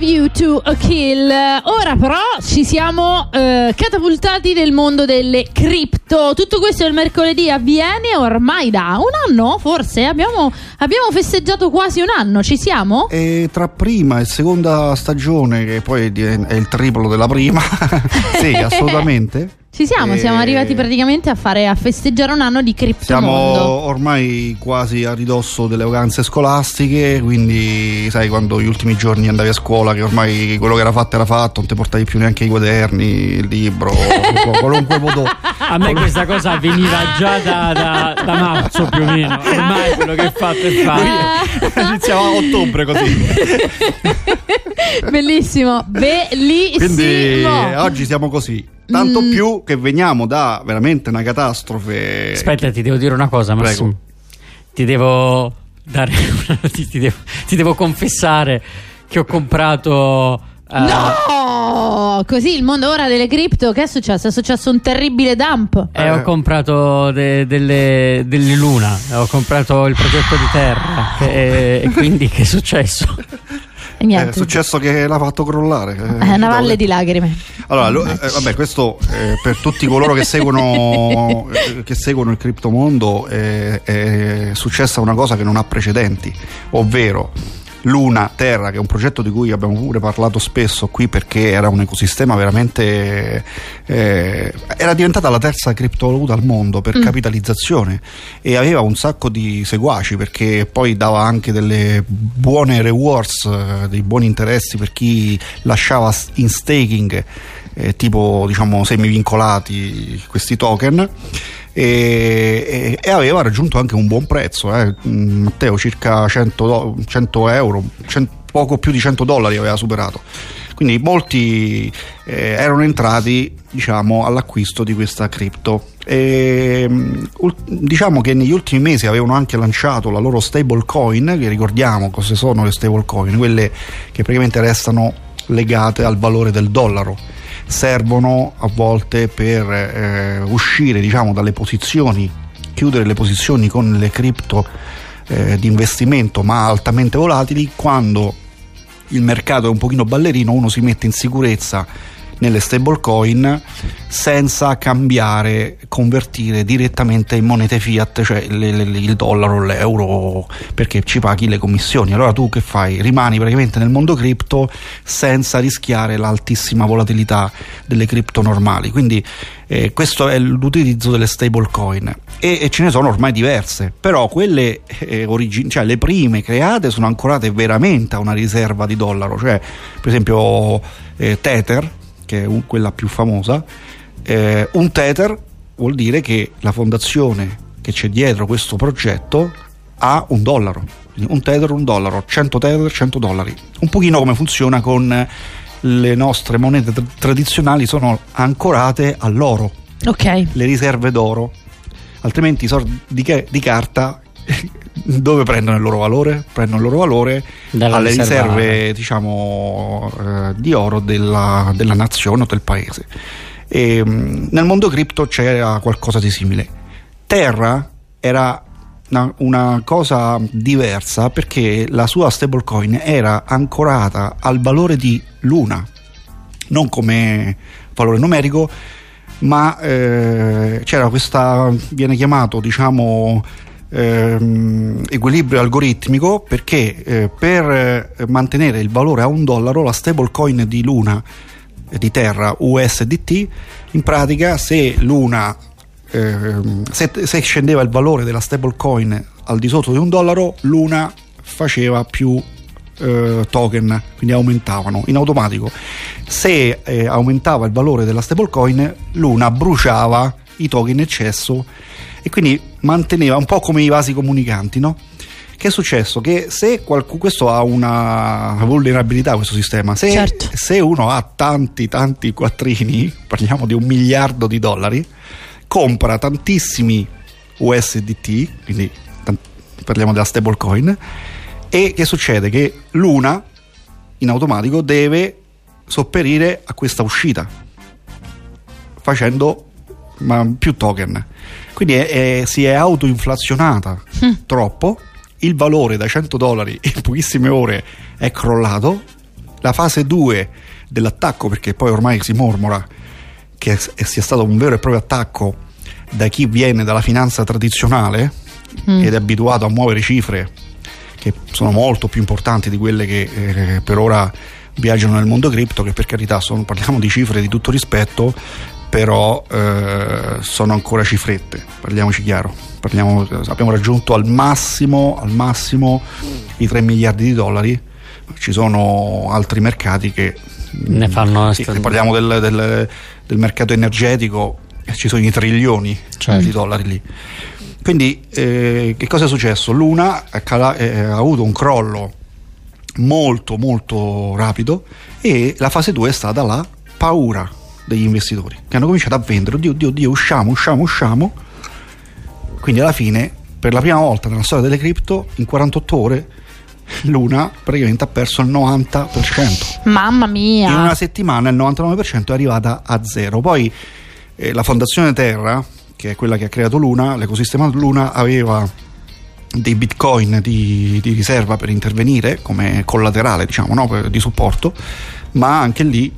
Love You to a Kill. Ora però ci siamo eh, catapultati nel mondo delle cripto. Tutto questo il mercoledì avviene ormai da un anno, forse? Abbiamo, abbiamo festeggiato quasi un anno, ci siamo? E tra prima e seconda stagione, che poi è il triplo della prima, sì, assolutamente. Ci siamo, siamo arrivati praticamente a, fare, a festeggiare un anno di criptomondo. Siamo ormai quasi a ridosso delle vacanze scolastiche, quindi sai quando gli ultimi giorni andavi a scuola che ormai quello che era fatto era fatto, non ti portavi più neanche i quaderni, il libro, qualunque modo. A me questa cosa veniva già da, da, da, marzo più o meno, ormai quello che è fatto è fatto. Iniziamo a ottobre così. Bellissimo, bellissimo. Quindi oggi siamo così. Tanto mm. più che veniamo da veramente una catastrofe. Aspetta, ti devo dire una cosa, Massimo. Prego. Ti devo dare una notizia, ti devo, ti devo confessare che ho comprato. Uh, no! Così il mondo ora delle cripto, che è successo? È successo un terribile dump. Eh, eh. ho comprato de, delle, delle, Luna, ho comprato il progetto di Terra. e, e quindi che è successo? È successo che l'ha fatto crollare. Eh, una valle di lacrime. Allora, lo, eh, vabbè, questo eh, per tutti coloro che seguono, eh, che seguono il criptomondo è successa una cosa che non ha precedenti, ovvero Luna Terra, che è un progetto di cui abbiamo pure parlato spesso qui perché era un ecosistema veramente. Eh, era diventata la terza criptovaluta al mondo per mm. capitalizzazione e aveva un sacco di seguaci perché poi dava anche delle buone rewards, eh, dei buoni interessi per chi lasciava in staking. Eh, tipo diciamo semi-vincolati questi token e, e, aveva raggiunto anche un buon prezzo, eh. Mm, Matteo circa 100, 100 euro, 100, poco più di 100 dollari aveva superato. Quindi molti eh, erano entrati diciamo, all'acquisto di questa cripto. Mm, diciamo che negli ultimi mesi avevano anche lanciato la loro stablecoin, che ricordiamo cosa sono le stablecoin, quelle che praticamente restano legate al valore del dollaro servono a volte per eh, uscire diciamo, dalle posizioni, chiudere le posizioni con le cripto eh, di investimento ma altamente volatili quando il mercato è un pochino ballerino uno si mette in sicurezza nelle stablecoin senza cambiare, convertire direttamente in monete fiat, cioè il dollaro, l'euro, perché ci paghi le commissioni. Allora tu che fai? Rimani praticamente nel mondo cripto senza rischiare l'altissima volatilità delle cripto normali. Quindi eh, questo è l'utilizzo delle stablecoin e, ce ne sono ormai diverse, però quelle eh, origin- cioè le prime create sono ancorate veramente a una riserva di dollaro, cioè per esempio eh, Tether che è un, quella più famosa, eh, un tether vuol dire che la fondazione che c'è dietro questo progetto ha un dollaro, un tether, un dollaro, 100 tether, 100 dollari. Un pochino come funziona con le nostre monete tra- tradizionali, sono ancorate all'oro, okay. le riserve d'oro, altrimenti i soldi di, che- di carta dove prendono il loro valore? Prendono il loro valore Dalla alle riserve diciamo, eh, di oro della, della, nazione o del paese. E, mm, nel mondo cripto c'era qualcosa di simile. Terra era una, una, cosa diversa perché la sua stablecoin era ancorata al valore di Luna, non come valore numerico, ma eh, c'era questa, viene chiamato diciamo ehm, equilibrio algoritmico perché eh, per eh, mantenere il valore a un dollaro la stablecoin di Luna eh, di Terra USDT in pratica se Luna ehm, se, se, scendeva il valore della stablecoin al di sotto di un dollaro Luna faceva più eh, token quindi aumentavano in automatico. Se eh, aumentava il valore della stablecoin Luna bruciava i token in eccesso e quindi manteneva un po' come i vasi comunicanti, no? Che è successo? Che se qualcuno, questo ha una vulnerabilità questo sistema, se, certo. se uno ha tanti tanti quattrini, parliamo di un miliardo di dollari, compra tantissimi USDT, quindi parliamo della stablecoin, e che succede? Che l'una in automatico deve sopperire a questa uscita facendo più token quindi è, è, si è autoinflazionata mm. troppo, il valore da 100 dollari in pochissime ore è crollato la fase 2 dell'attacco, perché poi ormai si mormora che sia stato un vero e proprio attacco da chi viene dalla finanza tradizionale mm. ed è abituato a muovere cifre che sono molto più importanti di quelle che eh, per ora viaggiano nel mondo cripto, che per carità sono, parliamo di cifre di tutto rispetto, però eh, sono ancora cifrette, parliamoci chiaro. Parliamo, abbiamo raggiunto al massimo, al massimo i 3 miliardi di dollari, ci sono altri mercati che ne fanno sì, parliamo del, del, del, mercato energetico ci sono i trilioni certo. di dollari lì quindi eh, che cosa è successo? Luna ha, eh, ha avuto un crollo molto molto rapido e la fase 2 è stata la paura degli investitori che hanno cominciato a vendere. Oddio oddio oddio usciamo usciamo usciamo. Quindi alla fine per la prima volta nella storia delle cripto in 48 ore Luna praticamente ha perso il 90% mamma mia. In una settimana il 99% è arrivata a zero. Poi eh, la fondazione Terra che è quella che ha creato Luna l'ecosistema Luna aveva dei bitcoin di, di riserva per intervenire come collaterale diciamo no? di supporto ma anche lì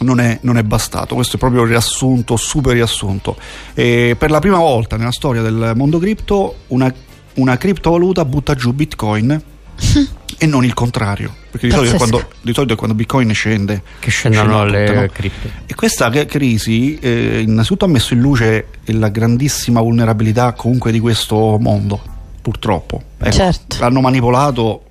non è, non è, bastato. Questo è proprio il riassunto, super riassunto. E per la prima volta nella storia del mondo cripto, una, una criptovaluta butta giù Bitcoin e non il contrario. Perché di solito, quando, di solito, è quando Bitcoin scende che scendono le no? cripto. E questa crisi eh, innanzitutto ha messo in luce la grandissima vulnerabilità comunque di questo mondo purtroppo. Ecco, certo. L'hanno manipolato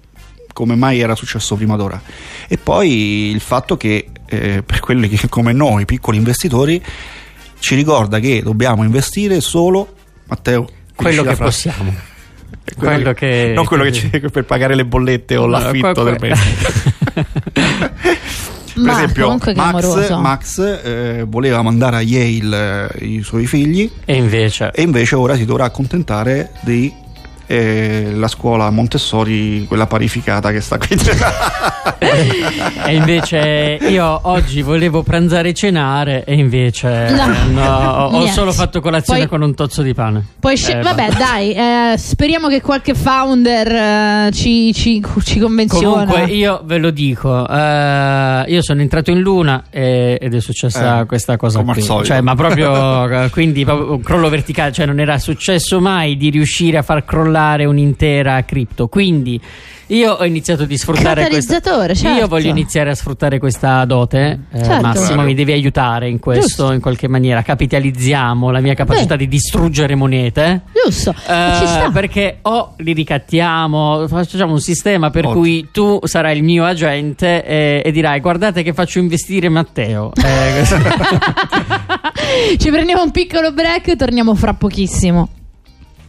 come mai era successo prima d'ora. E poi il fatto che eh, per quelli che, come noi, piccoli investitori, ci ricorda che dobbiamo investire solo, Matteo, quello che possiamo. Quello quello che, che, non quello che, che c'è per pagare le bollette o l'affitto que, del mese. per Ma esempio Max, Max eh, voleva mandare a Yale eh, i suoi figli e invece? e invece ora si dovrà accontentare di e la scuola Montessori, quella parificata che sta qui. e invece io oggi volevo pranzare e cenare e invece no, no, ho solo fatto colazione poi, con un tozzo di pane. Poi sc- eh, vabbè, dai, eh, speriamo che qualche founder eh, ci, ci, ci, convenziona. Comunque io ve lo dico, eh, io sono entrato in luna e, ed è successa eh, questa cosa qui. Cioè, ma proprio quindi proprio un crollo verticale, cioè non era successo mai di riuscire a far crollare controllare un'intera cripto. Quindi io ho iniziato a sfruttare questa certo. Io voglio iniziare a sfruttare questa dote. Eh, certo. Massimo mi devi aiutare in questo Giusto. in qualche maniera. Capitalizziamo la mia capacità Beh. di distruggere monete. Giusto. Eh, perché o li ricattiamo, facciamo un sistema per Ottimo. cui tu sarai il mio agente e, e, dirai "Guardate che faccio investire Matteo". Eh, Ci prendiamo un piccolo break e torniamo fra pochissimo.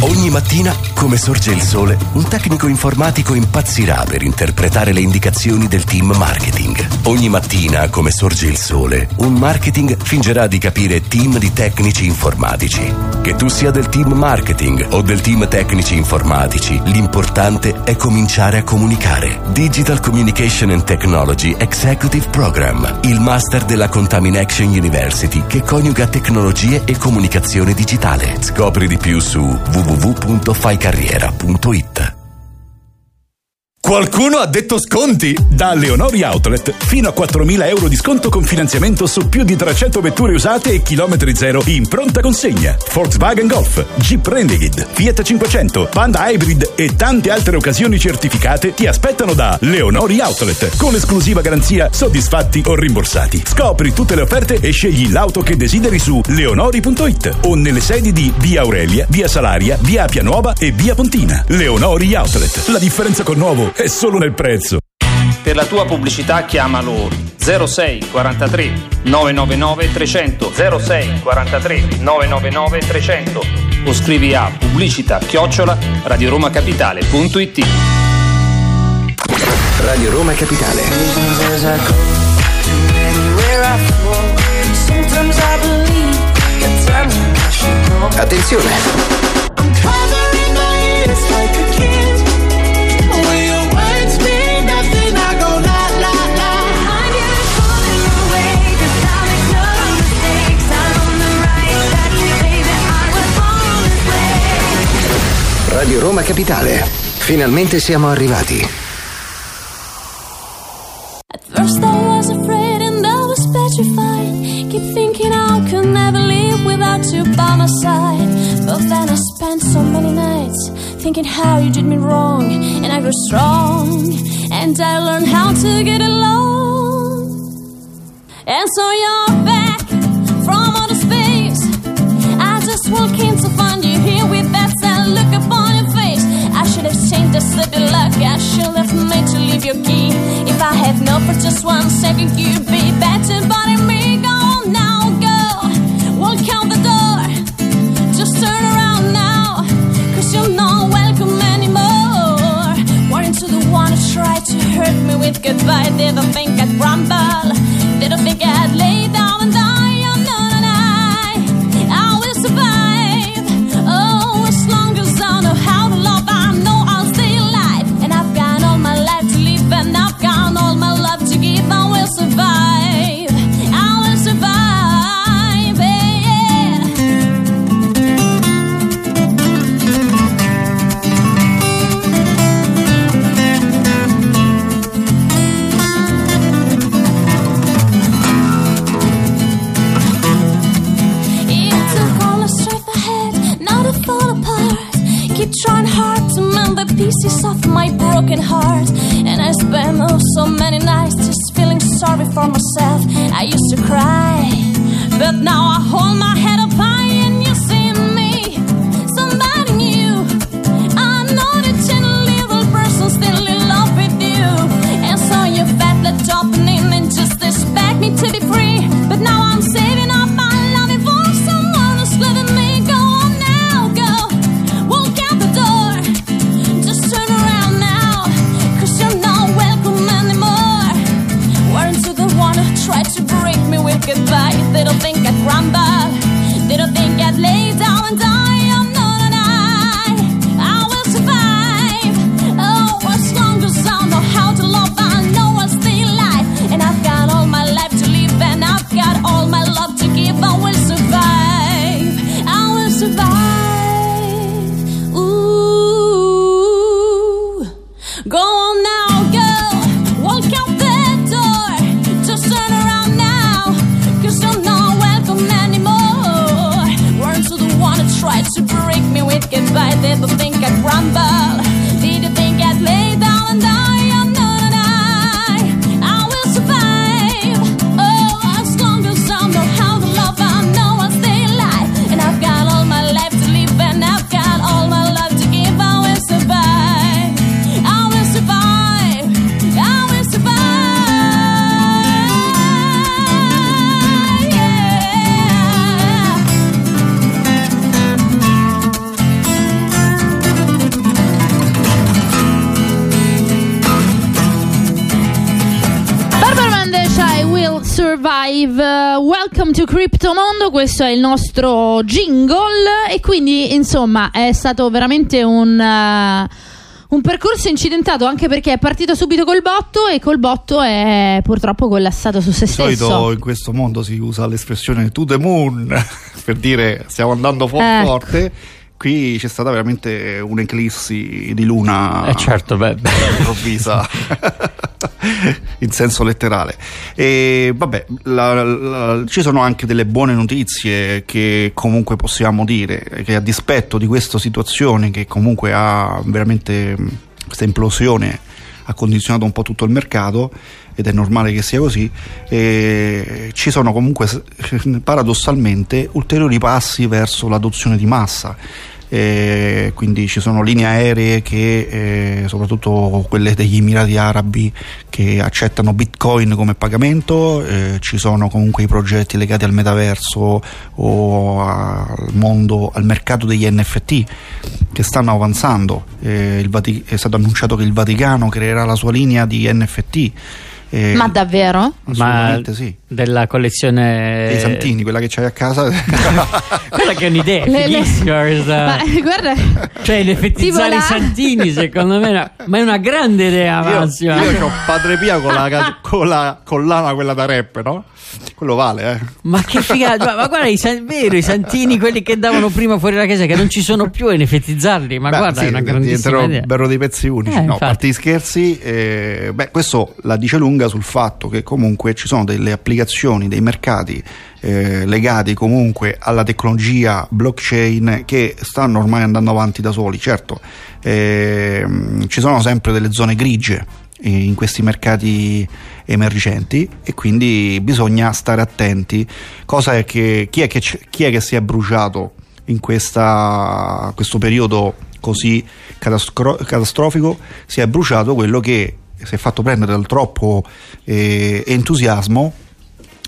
Ogni mattina, come sorge il sole, un tecnico informatico impazzirà per interpretare le indicazioni del team marketing. Ogni mattina, come sorge il sole, un marketing fingerà di capire team di tecnici informatici. Che tu sia del team marketing o del team tecnici informatici, l'importante è cominciare a comunicare. Digital Communication and Technology Executive Program, il master della Contamination University che coniuga tecnologie e comunicazione digitale. Scopri di più su www www.faicarriera.it Qualcuno ha detto sconti? Da Leonori Outlet fino a 4.000 euro di sconto con finanziamento su più di 300 vetture usate e chilometri zero in pronta consegna. Volkswagen Golf, Jeep Renegade, Fiat 500, Panda Hybrid e tante altre occasioni certificate ti aspettano da Leonori Outlet con l'esclusiva garanzia soddisfatti o rimborsati. Scopri tutte le offerte e scegli l'auto che desideri su leonori.it o nelle sedi di Via Aurelia, Via Salaria, Via Appia e Via Pontina. Leonori Outlet. La differenza con nuovo è solo nel prezzo. Per la tua pubblicità chiamalo 06 43 999 300 06 43 999 300 o scrivi a pubblicità chiocciola radioromacapitale.it Radio Roma Capitale. Attenzione Radio Roma Capitale. Finalmente siamo arrivati. At first I was afraid and I was petrified. Keep thinking I could never live without you by my side. But then I spent so many nights thinking how you did me wrong. And I grew strong and I learned how to get along. And so you're back the slippy luck. I should have made to leave your key. If I had known for just one second, you'd be better. But in me, go now, go. Walk out the door. Just turn around now. Cause you're not welcome anymore. Warning to the one who tried to hurt me with goodbye. They don't think I'd rumble. Don't think I'd me to be Uh, welcome to Cryptomondo. Questo è il nostro jingle. E quindi, insomma, è stato veramente un. uh, un percorso incidentato anche perché è partito subito col botto e col botto è purtroppo collassato su se Di solito stesso. in questo mondo si usa l'espressione to the moon per dire stiamo andando fo- Ecco. forte. Qui c'è stata veramente un'eclissi di luna Eh certo, beh, improvvisa in senso letterale. E vabbè, la- la- ci sono anche delle buone notizie che comunque possiamo dire che a dispetto di questa situazione che comunque ha veramente questa implosione ha condizionato un po' tutto il mercato ed è normale che sia così, ci sono comunque paradossalmente ulteriori passi verso l'adozione di massa. E quindi ci sono linee aeree che, eh, soprattutto quelle degli Emirati Arabi, che accettano Bitcoin come pagamento, eh, ci sono comunque i progetti legati al metaverso o al mondo, al mercato degli NFT che stanno avanzando. Eh, il Vati- è stato annunciato che il Vaticano creerà la sua linea di NFT. Eh, Ma davvero? Ma assolutamente sì. della collezione Dei Santini, quella che c'hai a casa. Quella che è un'idea Le- le- fighissima questa. Ma guarda, Cioè, l'effettizzare Tipo i la- santini, secondo me, è una- ma è una grande idea, io, Massimo. io ho Padre Pia con la, con la collana quella da rap, no? Quello vale, eh. Ma che figata, ma, ma, guarda, i, vero, i santini, quelli che davano prima fuori la chiesa, che non ci sono più e NFTizzarli, ma beh, guarda, sì, è una grandissima idea. Berro dei pezzi unici. Eh, no, a parte gli scherzi, eh, beh, questo la dice lunga sul fatto che comunque ci sono delle applicazioni, dei mercati eh, legati comunque alla tecnologia blockchain che stanno ormai andando avanti da soli. Certo, eh, ci sono sempre delle zone grigie in questi mercati emergenti e quindi bisogna stare attenti. Cosa è che chi è che, chi è che si è bruciato in questa, questo periodo così catastro- catastrofico? Si è bruciato quello che si è fatto prendere dal troppo eh, entusiasmo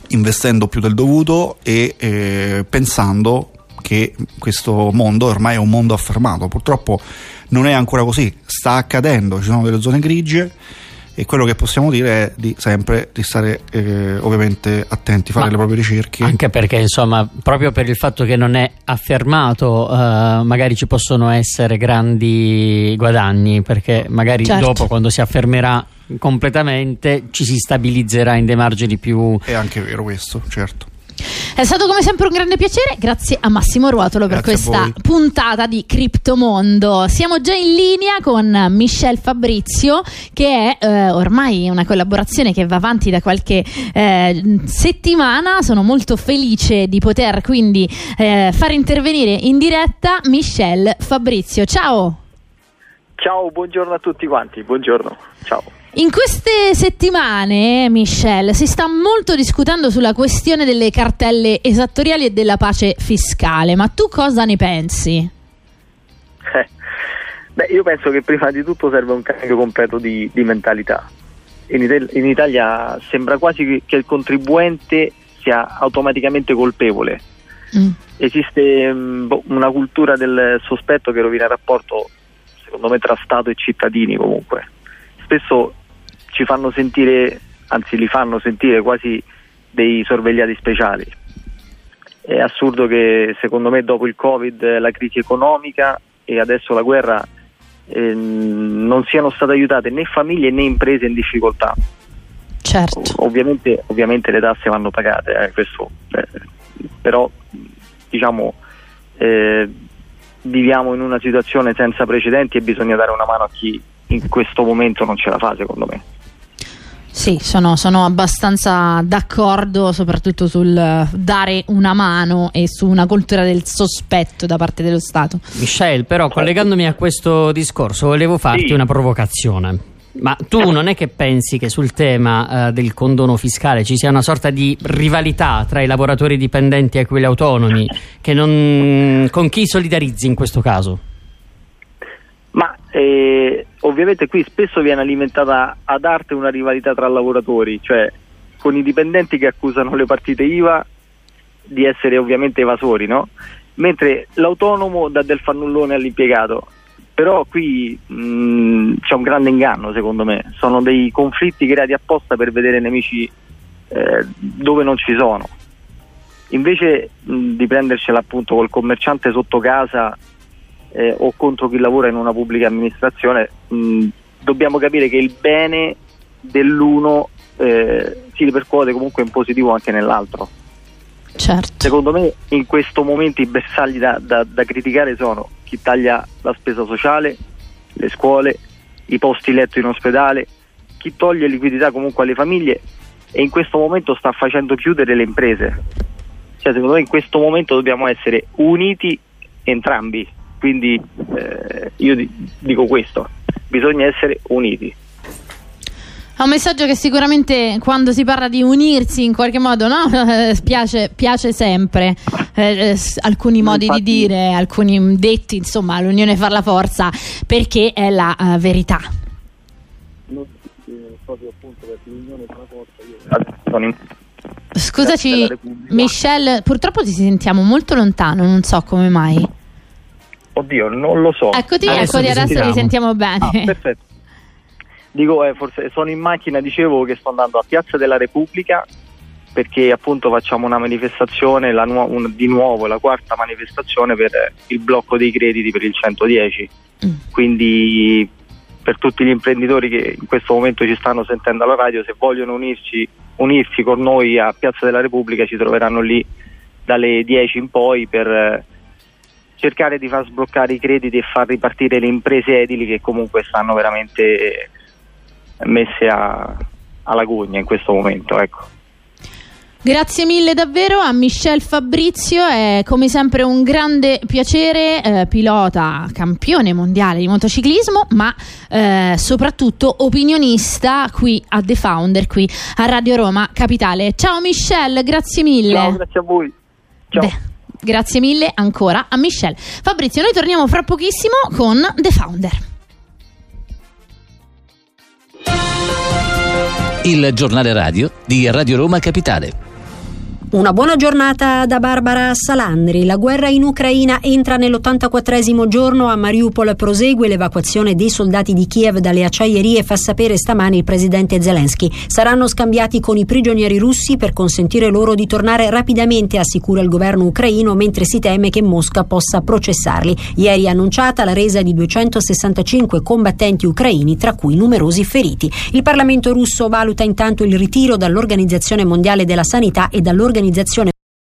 investendo più del dovuto e eh, pensando che questo mondo ormai è un mondo affermato. Purtroppo non è ancora così, sta accadendo, ci sono delle zone grigie e quello che possiamo dire è di sempre di stare eh, ovviamente attenti, fare Ma le proprie ricerche. Anche perché insomma, proprio per il fatto che non è affermato, eh, magari ci possono essere grandi guadagni, perché magari certo. dopo quando si affermerà completamente ci si stabilizzerà in dei margini più... È anche vero questo, certo. È stato come sempre un grande piacere, grazie a Massimo Ruotolo per grazie questa puntata di Criptomondo. Siamo già in linea con Michel Fabrizio che è eh, ormai una collaborazione che va avanti da qualche eh, settimana. Sono molto felice di poter quindi eh, far intervenire in diretta Michel Fabrizio. Ciao! Ciao, buongiorno a tutti quanti, buongiorno, ciao. In queste settimane, Michelle, si sta molto discutendo sulla questione delle cartelle esattoriali e della pace fiscale, ma tu cosa ne pensi? Eh, beh, io penso che prima di tutto serve un cambio completo di, di mentalità. In, Italia, in Italia sembra quasi che il contribuente sia automaticamente colpevole. Mm. Esiste mh, mm, boh, una cultura del sospetto che rovina il rapporto, secondo me, tra Stato e cittadini comunque. Spesso ci fanno sentire, anzi li fanno sentire quasi dei sorvegliati speciali. È assurdo che secondo me dopo il Covid, la crisi economica e adesso la guerra eh, non siano state aiutate né famiglie né imprese in difficoltà. Certo. Ovviamente, ovviamente le tasse vanno pagate, eh, questo, eh, però diciamo eh, viviamo in una situazione senza precedenti e bisogna dare una mano a chi in questo momento non ce la fa secondo me. Sì, sono, sono, abbastanza d'accordo soprattutto sul dare una mano e su una cultura del sospetto da parte dello Stato. Michelle, però collegandomi a questo discorso volevo farti sì. una provocazione. Ma tu non è che pensi che sul tema eh, del condono fiscale ci sia una sorta di rivalità tra i lavoratori dipendenti e quelli autonomi? Non... Con chi solidarizzi in questo caso? Ma eh, ovviamente qui spesso viene alimentata ad arte una rivalità tra lavoratori, cioè con i dipendenti che accusano le partite IVA di essere ovviamente evasori, no? mentre l'autonomo dà del fannullone all'impiegato. Però qui mh, c'è un grande inganno secondo me, sono dei conflitti creati apposta per vedere nemici eh, dove non ci sono. Invece mh, di prendercela appunto col commerciante sotto casa eh, o contro chi lavora in una pubblica amministrazione, mh, dobbiamo capire che il bene dell'uno eh, si ripercuote comunque in positivo anche nell'altro. Certo. Secondo me in questo momento i bersagli da, da, da criticare sono chi taglia la spesa sociale, le scuole, i posti letto in ospedale, chi toglie liquidità comunque alle famiglie e in questo momento sta facendo chiudere le imprese. Cioè, secondo me in questo momento dobbiamo essere uniti entrambi. Quindi eh, io dico questo, bisogna essere uniti. È un messaggio che sicuramente quando si parla di unirsi in qualche modo no? piace, piace, sempre. Eh, eh, alcuni modi Infatti, di dire, alcuni detti, insomma, l'unione fa la forza perché è la uh, verità. Scusaci, Michelle, purtroppo ti sentiamo molto lontano, non so come mai. Oddio, non lo so. Eccoti, adesso, eccoti, adesso li sentiamo bene. Ah, perfetto. Dico, eh, forse sono in macchina, dicevo che sto andando a Piazza della Repubblica perché appunto facciamo una manifestazione, nu- un, di nuovo la quarta manifestazione per il blocco dei crediti per il 110. Mm. Quindi per tutti gli imprenditori che in questo momento ci stanno sentendo alla radio, se vogliono unirci unirsi con noi a Piazza della Repubblica ci troveranno lì dalle 10 in poi per eh, cercare di far sbloccare i crediti e far ripartire le imprese edili che comunque stanno veramente messe a, alla gogna in questo momento. Ecco. Grazie mille davvero a Michel Fabrizio, è come sempre un grande piacere, eh, pilota campione mondiale di motociclismo, ma eh, soprattutto opinionista qui a The Founder, qui a Radio Roma Capitale. Ciao Michel, grazie mille. Ciao, grazie a voi. Ciao. De- grazie mille ancora a Michel. Fabrizio, noi torniamo fra pochissimo con The Founder. Il giornale radio di Radio Roma Capitale. Una buona giornata da Barbara Salandri. La guerra in Ucraina entra nell'84 giorno. A Mariupol prosegue l'evacuazione dei soldati di Kiev dalle acciaierie, fa sapere stamani il presidente Zelensky. Saranno scambiati con i prigionieri russi per consentire loro di tornare rapidamente, assicura il governo ucraino, mentre si teme che Mosca possa processarli. Ieri è annunciata la resa di 265 combattenti ucraini, tra cui numerosi feriti. Il Parlamento russo valuta intanto il ritiro dall'Organizzazione Mondiale della Sanità e dall'Organizzazione organizzazione